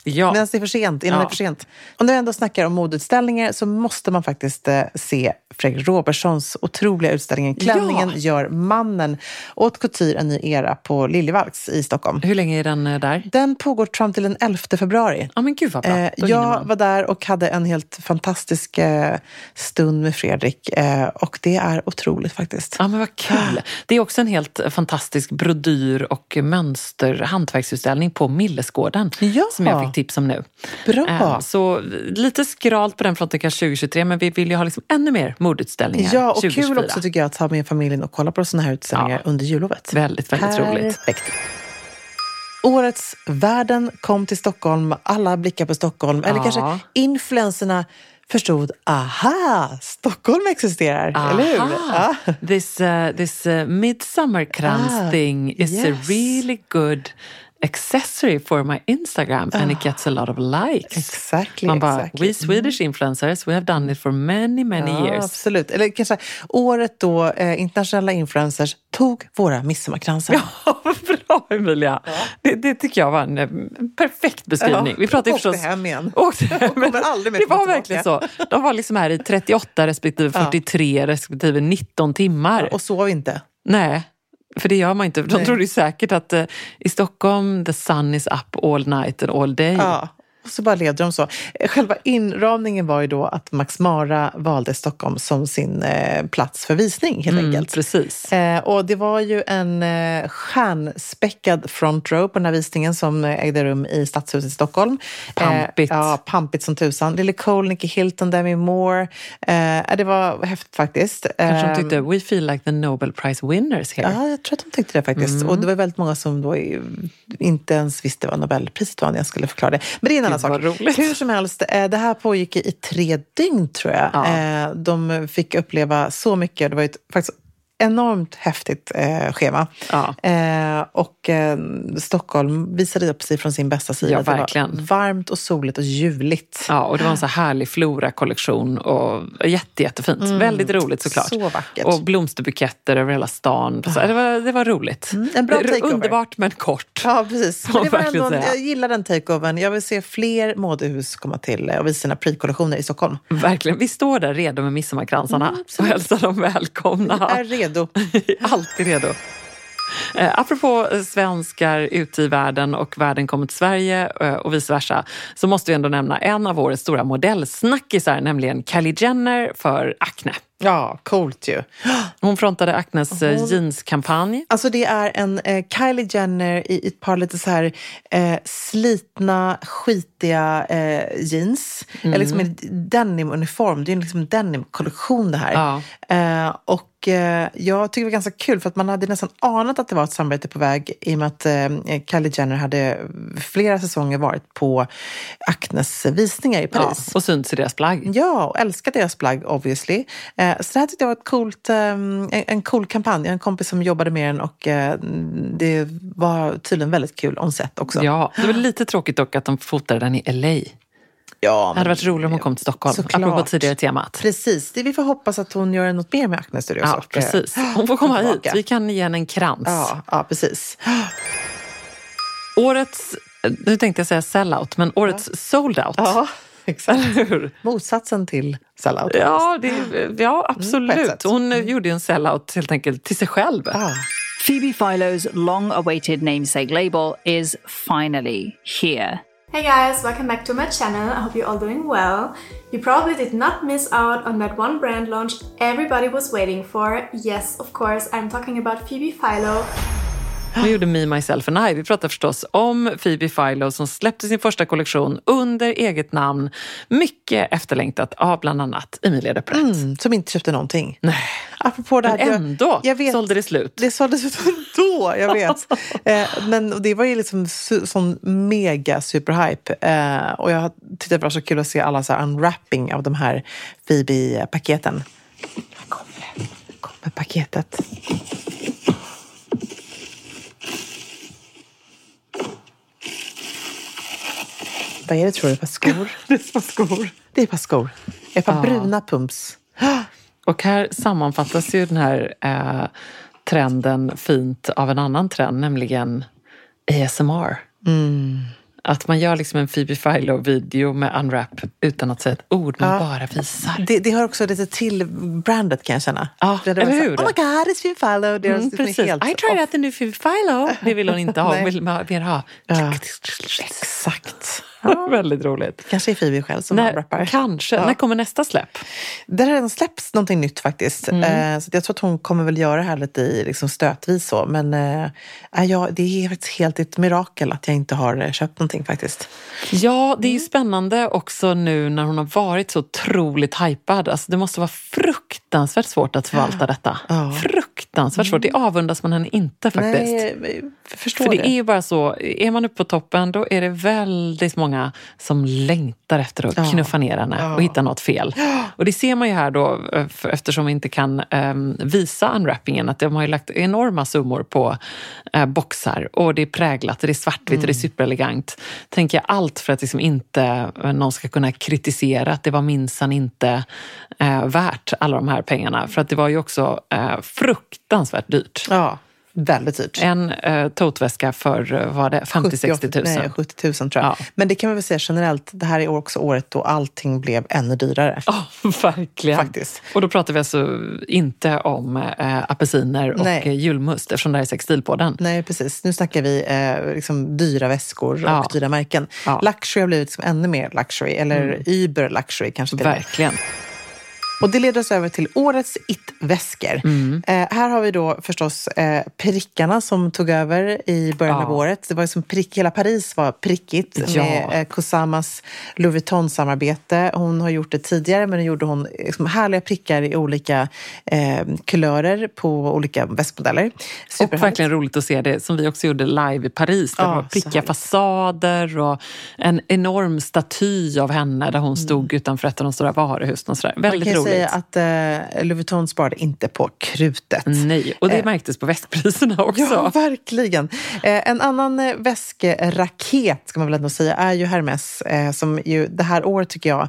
Ja. Medan det är för sent, innan Ja. det är för sent. Om du ändå snackar om modeutställningar så måste man faktiskt eh, se Fredrik Robertsons otroliga utställning Klänningen Ja. gör mannen. Åt Couture en ny era på Liljevalchs i Stockholm. Hur länge är den eh, där? Den pågår fram till den 11 februari. Ja, men gud vad bra. Eh, jag var där och hade en helt fantastisk eh, stund med Fredrik eh, och det är otroligt faktiskt. Ja, men vad kul. Det är också en helt fantastisk brodyr och mönster hantverksutställning på Millesgården Ja. som jag fick tips om nu. Bra. Eh, Så lite skralt på den fronten kanske 2023 men vi vill ju ha liksom ännu mer modeutställningar Ja, och 2024. kul också tycker jag att ta med familjen och kolla på sådana här utställningar Ja. under jullovet. Väldigt, väldigt roligt. Perfekt. Årets Världen kom till Stockholm, alla blickar på Stockholm. Eller Ja. kanske influenserna förstod, aha, Stockholm existerar, eller hur? Aha. Ja. This, uh, this uh, midsummerkrans Ah, thing is a yes. really good accessory for my Instagram and it gets a lot of likes. Exactly, Man bara, exactly. we Swedish influencers, we have done it for many, many Ja, years. absolut. Eller kanske året då eh, internationella influencers tog våra midsommarkransar. Ja, bra Emilia! Det, det tycker jag var en eh, perfekt beskrivning. Ja, Vi pratade åkte förstås... hem igen. Åkte hem, kommer aldrig mer det var verkligen så. De var liksom här i 38 respektive 43 respektive 19 timmar. Och sov inte. Nej, för det gör man inte. De Nej. trodde ju säkert att eh, i Stockholm the sun is up all night and all day. Ja. Och så bara levde de så. Själva inramningen var ju då att Max Mara valde Stockholm som sin eh, plats för visning helt Mm, enkelt. precis. Eh, och det var ju en eh, stjärnspäckad front row på den här visningen som ägde rum i Stadshuset i Stockholm. Pampigt. Eh, ja, pampigt som tusan. Lily Cole, Nicky Hilton, Demi Moore. Det var häftigt faktiskt. Kanske de tyckte we feel like the Nobel Prize winners here. Ja, jag tror att de tyckte det faktiskt. Mm. Och det var väldigt många som då inte ens visste vad Nobelpriset var när jag skulle förklara det. Men det är en annan Gud, vad sak. roligt. Hur som helst, eh, det här pågick i tre dygn tror jag. Ja. Eh, De fick uppleva så mycket. Det var ju ett faktiskt enormt häftigt eh, schema. Ja. Eh, och eh, Stockholm visade upp sig från sin bästa sida. Ja, Det var verkligen. varmt och soligt och juligt. Ja, och det var en så här härlig florakollektion och jätte, jättefint. Väldigt roligt såklart. Mm. Så vackert. Och blomsterbuketter över hela stan. Så det, var, det var roligt. en bra takeover. Underbart men kort. Ja, precis. Men det var verkligen ändå, säga. jag gillar den takeovern. Jag vill se fler modehus komma till eh, och visa sina prydkollektioner i Stockholm. Verkligen. Vi står där redo med midsommarkransarna och hälsar dem välkomna. Jag är redo. Alltid redo. Eh, apropå svenskar ute i världen och världen kommer till Sverige eh, och vice versa så måste vi ändå nämna en av årets stora modellsnackisar, nämligen Kylie Jenner för Acne. Ja, coolt ju. Hon frontade Acnes eh, Hon- jeanskampanj. Alltså det är en eh, Kylie Jenner i ett par lite så här eh, slitna, skitiga eh, jeans. Mm. Eller liksom en denimuniform. Det är en liksom denimkollektion det här. Ja. Eh, och eh, jag tycker det var ganska kul för att man hade nästan anat att det var ett samarbete på väg i och med att eh, Kylie Jenner hade flera säsonger varit på Acnes visningar i Ja, Paris. och synts i deras plagg. Ja, och älskar deras plagg obviously. Eh, så det här tyckte jag var ett coolt, en, en cool kampanj. Jag har en kompis som jobbade med den och det var tydligen väldigt kul on set också. Ja, det var lite tråkigt dock att de fotade den i LA. Ja Det hade varit roligare om hon kom till Stockholm, Såklart. apropå tidigare temat. Precis, det, vi får hoppas att hon gör något mer med Acne Studios. Ja, precis. Hon får komma hit. Vi kan ge henne en krans. Ja, ja, precis. Årets, nu tänkte jag säga sellout, men årets sold out. Ja, exakt. Motsatsen till sellout. Ja, det, ja ett absolut. sätt. Hon eh, gjorde ju en sellout helt enkelt till sig själv. Ja. Phoebe Philo's long awaited namesake label is finally here. Hey guys, welcome back to my channel. I hope you're all doing well. You probably did not miss out on that one brand launch everybody was waiting for. Yes, of course, I'm talking about Phoebe Philo. Hon gjorde Me, Myself and I. Vi pratar förstås om Phoebe Philo som släppte sin första kollektion under eget namn. Mycket efterlängtat av bland annat Emilia de. Mm, som inte köpte någonting. Nej. Apropå det Men här, jag- ändå jag vet, sålde det slut. Det såldes ut ändå, jag vet. eh, men det var ju liksom su- sån mega superhype. Eh, och jag tyckte det var så kul att se alla så unwrapping av de här Phoebe-paketen. Här kommer det. Här kommer paketet. Vad är det tror du? Ett par skor? Det är små skor. Det är ett par skor. Ett par bruna pumps. Och här sammanfattas ju den här eh, trenden fint av en annan trend, nämligen ASMR. Att man gör liksom en Phoebe Philo-video med unwrap utan att säga ett ord, man Ja. bara visar. Det, det hör också lite till brandet kan jag känna. Ja, det eller så hur? Oh my god, it's Phoebe Philo. Det är Mm, precis. helt I tried out the new Phoebe Philo. Det vill hon inte ha. Hon vill mer ha. Ja. Exakt. Väldigt roligt. Kanske är Phoebe själv som När, rappar. kanske. Ja. När kommer nästa släpp? Det har redan släppts någonting nytt faktiskt. Mm. Eh, så jag tror att hon kommer väl göra det här lite i liksom stötvis så. Men eh, ja, det är faktiskt helt ett mirakel att jag inte har eh, köpt någonting faktiskt. Ja, det är ju spännande också nu när hon har varit så otroligt hypad. Alltså, det måste vara fruktansvärt svårt att förvalta detta. Ja. Fruktansvärt svårt. Det avundas man henne inte faktiskt. Nej, jag förstår För det det. är ju bara så, är man uppe på toppen då är det väldigt många som längtar efter att Ja. knuffa ner henne Ja. och hitta något fel. Och det ser man ju här då, eh, eftersom vi inte kan ehm, visa unwrappingen, att de har ju lagt enorma summor på eh, boxar och det är präglat, och det är svartvitt och det är superelegant. Tänker jag allt för att liksom inte eh, någon ska kunna kritisera att det var minsann inte eh, värt alla de här pengarna. För att det var ju också eh, fruktansvärt dyrt. Ja, väldigt dyrt. En eh, toteväska för, eh, vad var det, 50-60 000. Nej, 70 000 tror jag. Ja. Men det kan man väl säga generellt, det här är också året då allting blev ännu dyrare. Ja, verkligen. Faktiskt. Och då pratar vi alltså inte om eh, apelsiner och Nej. eh, julmust eftersom det här är Sextilpodden. Nej, precis. Nu snackar vi eh, liksom dyra väskor Ja. och dyra märken. Ja. Luxury har blivit liksom ännu mer luxury, eller Uber luxury kanske. Verkligen. Och det leder oss över till årets it-väskor. Mm. Eh, här har vi då förstås eh, prickarna som tog över i början Ja. av året. Det var som prick, hela Paris var prickigt Ja. med eh, Kosamas Louis Vuitton-samarbete. Hon har gjort det tidigare, men nu gjorde hon liksom härliga prickar i olika eh, kulörer på olika väskmodeller. Och Superhärligt. verkligen roligt att se det som vi också gjorde live i Paris. Där Ja, det var prickiga fasader och en enorm staty av henne där hon stod utanför ett av de stora varuhusen. Och sådär. Väldigt roligt. Säga att eh, Louis Vuitton sparade inte på krutet. Nej, och det Eh, märktes på väskpriserna också. Ja, verkligen. Eh, en annan eh, väskeraket, ska man väl ändå säga, är ju Hermes. Eh, som ju det här året tycker jag,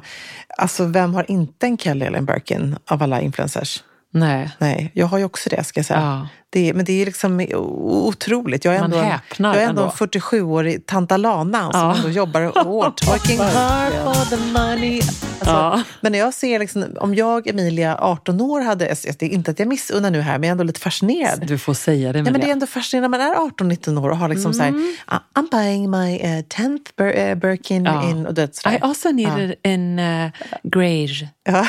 alltså vem har inte en Kelly eller en Birkin av alla influencers? Nej. Nej, jag har ju också det ska jag säga. Ja. Det, men det är liksom otroligt. Jag är Man ändå, en, häpnar jag är ändå en ändå. 47-årig tanta Lana som Ja. ändå jobbar hårt. Working hard for the money. Alltså, Ja. Men när jag ser, liksom, om jag, Emilia, 18 år hade, alltså, det är inte att jag missunnar nu här, men jag är ändå lite fascinerad. Du får säga det, Ja, men det är Emilia. ändå fascinerande när man är 18-19 år och har liksom så här, "Ah, I'm buying my uh, 10th Bir- eh, Birkin Ja. in och det. I also needed an uh, greige Ja.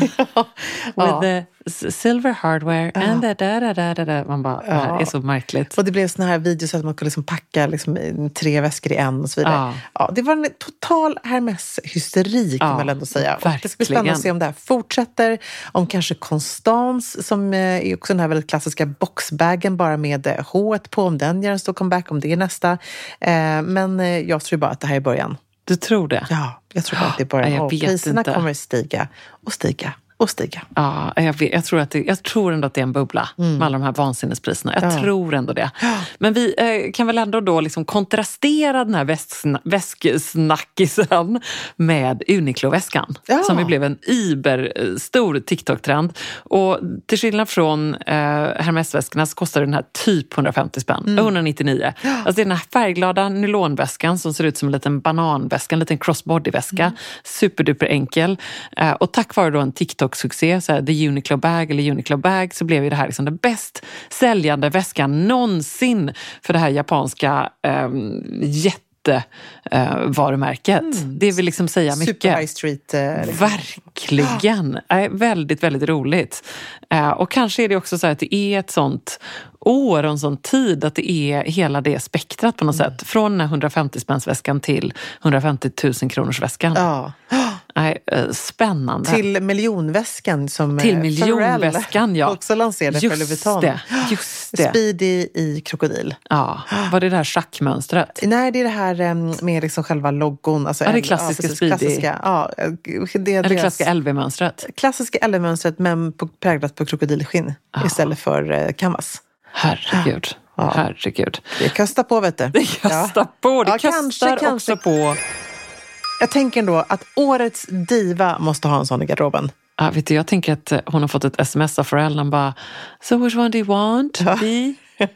with the silver hardware and the da, da, da, da, da. Man bara, det här är så märkligt. Och det blev såna här videos att man kunde liksom packa liksom tre väskor i en och så vidare. Ja. Ja. det var en total Hermes-hysteri kan Ja, man ändå säga. Och det ska bli spännande att se om det här fortsätter. Om kanske Constance, som eh, är också den här väldigt klassiska boxbagen bara med eh, H på, om den gör en stor comeback, om det är nästa. Eh, Men eh, jag tror bara att det här är början. Du tror det? Ja, jag tror bara att det är Ja, Och vet priserna kommer stiga och stiga och stiga. Ja, jag, vet, jag, tror att det, jag tror ändå att det är en bubbla med alla de här vansinnespriserna. Jag Mm. Ja. tror ändå det. Men vi eh, kan väl ändå då liksom kontrastera den här väsksna, väsksnackisen med Uniqlo-väskan. Ja. Som ju blev en iberstor TikTok-trend. Och till skillnad från eh, Hermes-väskorna så kostar den här typ 150 spänn. Mm. 199. Alltså det är den här färgglada nylonväskan som ser ut som en liten bananväska, en liten crossbody-väska. Mm. Superduper enkel. Eh, och tack vare då en TikTok-succé, så här, The Uniqlo Bag eller Uniqlo Bag, så blev ju det här liksom den bäst säljande väskan någonsin för det här japanska eh, jätte eh, varumärket. Det vill liksom säga mycket. Super high street. Eh. Verkligen! Äh, väldigt, väldigt roligt. Eh, och kanske är det också så här att det är ett sånt år och en sån tid att det är hela det spektrat på något Mm. sätt. Från den här 150 spänsväskan till 150 000 kronors väskan. Ja. Eh, spännande. Till miljonväskan som Till eh, miljonväskan, Pharrell ja. också lanserade för Just Louis Vuitton. det, just det. Speedy i krokodil. Ja, var det det här schackmönstret? Nej, det är det här med liksom själva logon. Alltså, Ja, det klassiska precis, Speedy. Klassiska, ja, eh, det är Eller klassiska LV-mönstret? klassiska L-mönstret men på, präglat på krokodilskinn istället för eh, canvas. Herregud. Ja. Herregud. Det kastar på vet du. Det kastar på. Det Ja, kastar kanske, kanske. också på. Jag tänker ändå att årets diva måste ha en sån i garderoben. Ja, vet du, jag tänker att eh, hon har fått ett sms av föräldern. Han bara, so which one do you want? B?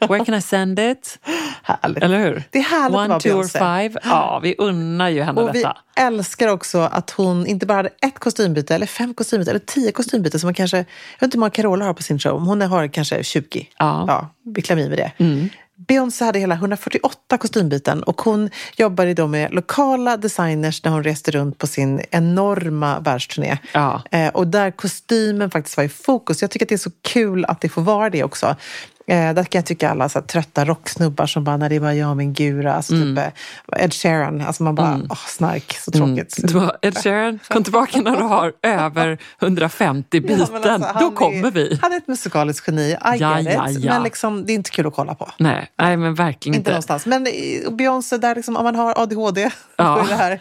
Where can I send it? Härligt. Eller hur? Det är härligt att One, vara two or Beyoncé. five. Ja, vi unnar ju henne Och vi detta. älskar också att hon inte bara hade ett kostymbyte, eller fem kostymbyten, eller tio kostymbyten som man kanske, jag vet inte hur många Carola har på sin show, hon har kanske 20. Ja. Ja, vi i med det. Mm. Beyoncé hade hela 148 kostymbyten och hon jobbade då med lokala designers när hon reste runt på sin enorma världsturné. Ja. Eh, och där kostymen faktiskt var i fokus. Jag tycker att det är så kul att det får vara det också. Eh, där kan jag tycka alla så här, trötta rocksnubbar som bara, när det var jag och min gura, alltså typ eh, Ed Sheeran, alltså man bara, åh snark, så tråkigt. Du har Ed Sheeran, kom tillbaka när du har över 150 byten. Ja, alltså, Då kommer är, vi. Han är ett musikaliskt geni, I Ja, get ja, it. ja. Men liksom, det är inte kul att kolla på. Nej, nej, men verkligen Inte inte. någonstans. Men eh, Beyoncé, där liksom, om man har ADHD, Ja. då är det här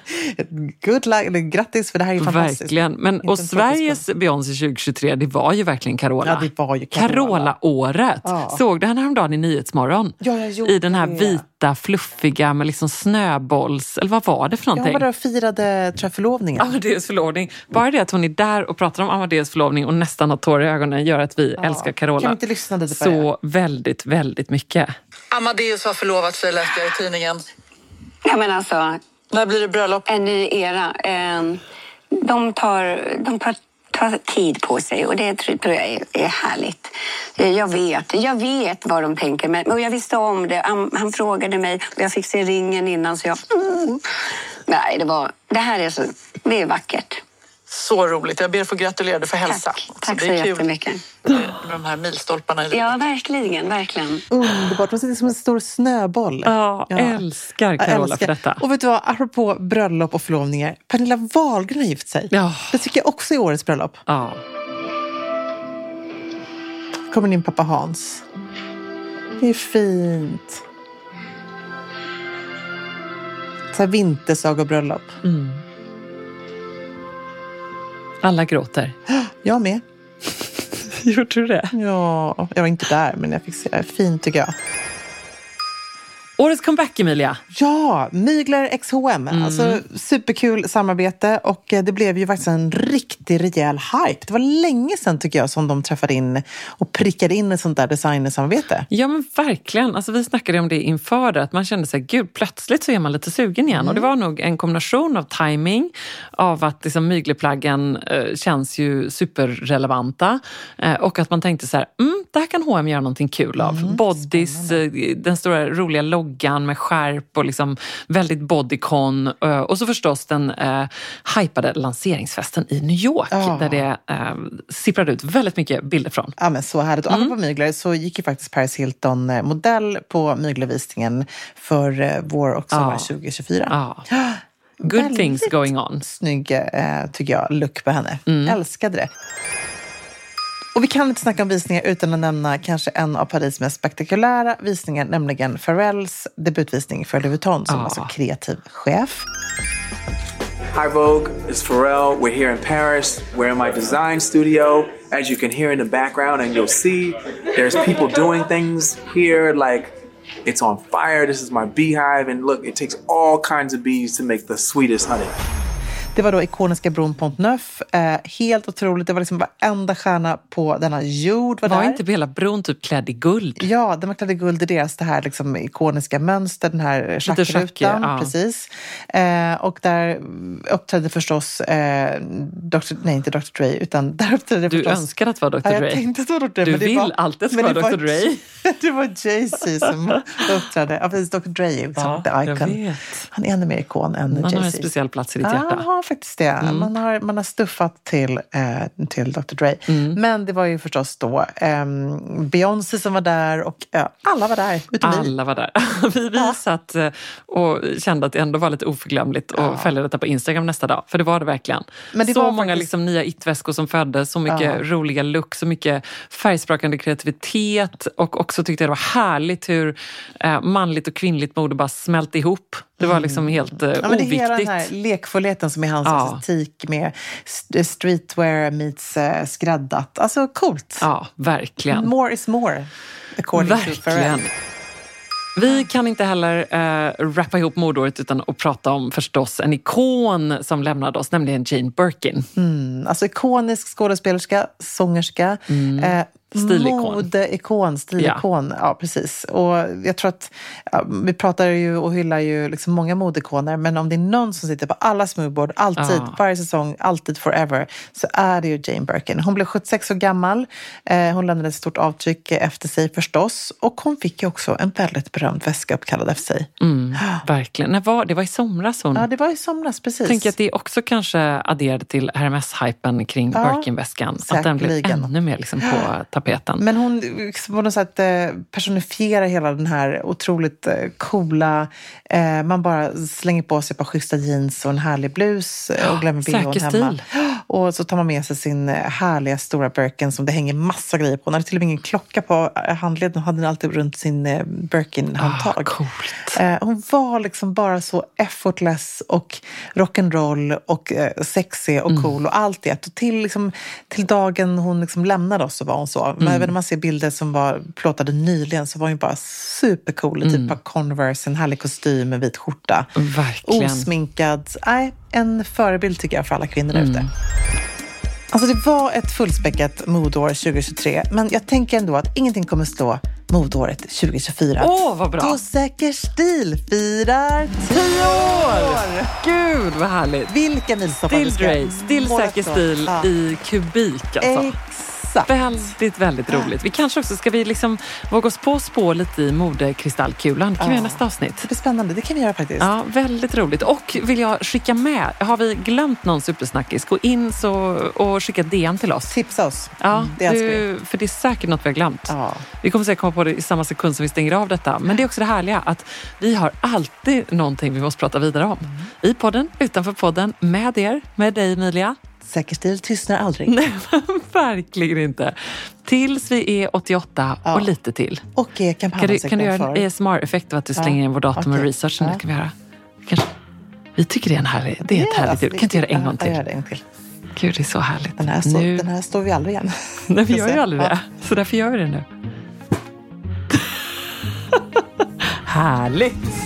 good luck, eller grattis för det här är fantastiskt. Verkligen. Men, och Sveriges Beyoncé 2023, det var ju verkligen Carola. Ja, det var ju Carola. Carola-året. Ja. Såg du henne häromdagen i Nyhetsmorgon? Ja, jag gjorde I den här det. vita, fluffiga med liksom snöbolls... Eller vad var det för Ja, hon någonting? var där och firade tror jag, förlovningen. Amadeus förlovning. Bara det att hon är där och pratar om Amadeus förlovning och nästan har tårar i ögonen gör att vi älskar Kan Carola vi inte lyssna lite på så väldigt, väldigt mycket. Amadeus har förlovat sig läste jag i tidningen. Ja, men alltså, När blir det bröllop? en ny era. Eh, De tar, de tar, tar tid på sig och det tror jag är, härligt. Eh, jag vet, jag vet vad de tänker men, och jag visste om det. Han, han frågade mig och jag fick se ringen innan så jag... Mm. Nej, det var... Det här är så... Det är vackert. Så roligt. Jag ber att få gratulera. Du får hälsa. Tack, tack det så är kul jättemycket. med de här milstolparna i livet. Ja, verkligen, verkligen. Underbart, hon sitter som en stor snöboll. Ja, älskar Jag Carola älskar. för detta. Och vet du vad, apropå bröllop och förlovningar. Pernilla Wahlgren har gift sig. Ja. Det tycker jag också är årets bröllop. Ja. kommer din pappa Hans. Det är fint. Så här vintersagobröllop. Mm. Alla gråter. Jag med. Gjorde du det? Ja, jag var inte där, men jag fick se. Fint tycker jag. Årets comeback, Emilia. Ja, Mygler x H&M. Mm. Alltså, superkul samarbete och eh, det blev ju faktiskt en riktig rejäl hype. Det var länge sedan tycker jag som de träffade in och prickade in ett sånt där designersamarbete. Ja men verkligen. Alltså, vi snackade om det inför det, att man kände sig gud plötsligt så är man lite sugen igen. Och det var nog en kombination av timing, av att liksom, mygleplaggen eh, känns ju superrelevanta eh, och att man tänkte så här, mm, det här kan H&M göra någonting kul av. Bodies, eh, den stora roliga loggan med skärp och liksom väldigt bodycon. Eh, och så förstås den eh, hypade lanseringsfesten i New York Ja. där det eh, sipprade ut väldigt mycket bilder från. Ja, men så härligt. Och Mm. apropå mygler så gick ju faktiskt Paris Hilton eh, modell på myglevisningen för eh, vår och sommar Ja. 2024. Ja. Good Väldigt things going on. Snygg, eh, tycker jag, look på henne. Mm. Älskade det. Och vi kan inte snacka om visningar utan att nämna kanske en av Paris mest spektakulära visningar, nämligen Pharrells debutvisning för Louis Vuitton som Ah. alltså kreativ chef. Hi Vogue, it's Pharrell. We're here in Paris. We're in my design studio. As you can hear in the background, and you'll see, there's people doing things here like it's on fire. This is my beehive, and look, it takes all kinds of bees to make the sweetest honey. Det var då ikoniska bron Pont Neuf. Eh, helt otroligt. Det var liksom varenda stjärna på denna jord var, Var där. inte hela bron typ klädd i guld? Ja, den var klädd i guld i deras det här liksom ikoniska mönster, den här schackrutan. ja. Precis. Eh, och där uppträdde förstås, eh, Dr, nej inte Dr Dre, utan där uppträdde Du förstås... önskar att det var Dr. Ja, Dre. jag tänkte att det var Dr. Dre. Du men det vill var, alltid att det men ska vara Dr. Dre. Det var Jay-Z som uppträdde. Ja, precis. Dr. Dre är liksom Ja, the icon. Han är ännu mer ikon än Han har en Jay-Z. speciell plats i ditt Ja, hjärta. har faktiskt det. Mm. Man, har, man har stuffat till, eh, till Dr. Dre. Mm. Men det var ju förstås då eh, Beyoncé som var där och ja, alla var där, utom. Alla var där. Vi, vi satt eh, och kände att det ändå var lite oförglömligt att följa detta på Instagram nästa dag. För det var det verkligen. Men det så var många faktiskt- liksom nya it-väskor som föddes, så mycket Ja. roliga looks, så mycket färgsprakande kreativitet och också tyckte jag det var härligt hur eh, manligt och kvinnligt mode bara smälte ihop. Det var liksom helt eh, Mm. Ja, men det är oviktigt. hela den här lekfullheten som är hans Ja. estetik med st- streetwear meets eh, skräddat. Alltså coolt. Ja, verkligen. More is more, according to Verkligen. Pharrell. Vi kan inte heller eh, rappa ihop mordåret utan att prata om förstås en ikon som lämnade oss, nämligen Jane Birkin. Mm, alltså ikonisk skådespelerska, sångerska, Mm. eh, Stilikon. modeikon, stilikon. Ja. precis. Och jag tror att ja, vi pratar ju och hyllar ju liksom många modeikoner, men om det är någon som sitter på alla smoothboard, alltid, Ja. varje säsong, alltid forever, så är det ju Jane Birkin. Hon blev 76 år gammal. Eh, hon lämnade ett stort avtryck efter sig förstås. Och hon fick ju också en väldigt berömd väska uppkallad efter sig. Mm, verkligen. När var, det var i somras hon... Ja, det var i somras, precis. Tänker att det också kanske adderade till Hermes-hypen kring Ja, Birkin-väskan. Att den blev ännu mer liksom på tapeten. Men hon liksom på något sätt personifierar hela den här otroligt coola, eh, man bara slänger på sig ett par schyssta jeans och en härlig blus och glömmer bhn hemma. stil. Och så tar man med sig sin härliga stora Birkin som det hänger massa grejer på. Hon hade till och med ingen klocka på handleden, hon hade den alltid runt sin Birkin-handtag. Eh, hon var liksom bara så effortless och rock'n'roll och eh, sexig och cool och allt det. Och till, liksom, till dagen hon liksom lämnade oss så var hon så. Men även när man ser bilder som var plåtade nyligen så var hon bara supercool typ ett par Converse, en härlig kostym, en vit skjorta. Verkligen. Osminkad. Nej, en förebild tycker jag för alla kvinnor där ute. Alltså det var ett fullspäckat modår 2023, men jag tänker ändå att ingenting kommer slå modåret 2024. Åh, vad bra. Då Säker stil firar tio år! Gud vad härligt! Vilka milstolpar Still vi ska still säker stil Ja. i kubik alltså. Exakt. Väldigt, väldigt roligt. Vi kanske också ska vi liksom våga oss på att spå lite i modekristallkulan. Det kan vi Ja. göra nästa avsnitt. Det blir spännande, det kan vi göra faktiskt. Ja, väldigt roligt. Och vill jag skicka med, har vi glömt någon supersnackis, gå in så, och skicka DM till oss. Tipsa oss. Ja, Mm, det du, för det är säkert något vi har glömt. Ja. Vi kommer säkert komma på det i samma sekund som vi stänger av detta. Men det är också det härliga att vi har alltid någonting vi måste prata vidare om. Mm. I podden, utanför podden, med er, med dig Emilia. Säker stil tystnar aldrig. Nej, verkligen inte. Tills vi är 88 Ja. och lite till. Och eh, Kan du, kan du göra en. ASMR-effekt av att du Ja, slänger in vår dator med okej. researchen? Ja. Det kan vi göra. Kanske. Vi tycker det är en härlig, det är ett Ja, härligt alltså, ljud. Kan inte göra det en ja, gång Jag gör till? det en gång till. Gud, det är så härligt. Den här, står, Nu- den här står vi aldrig igen. Nej, vi gör ju aldrig Ja. det. Så därför gör vi det nu. Härligt!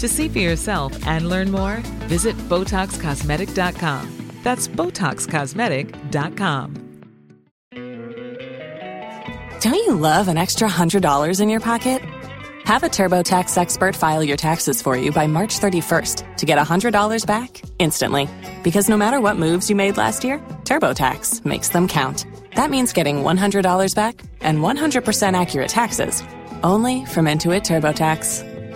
To see for yourself and learn more, visit BotoxCosmetic.com. That's BotoxCosmetic.com. Don't you love an extra $100 in your pocket? Have a TurboTax expert file your taxes for you by March 31st to get $100 back instantly. Because no matter what moves you made last year, TurboTax makes them count. That means getting $100 back and 100% accurate taxes only from Intuit TurboTax.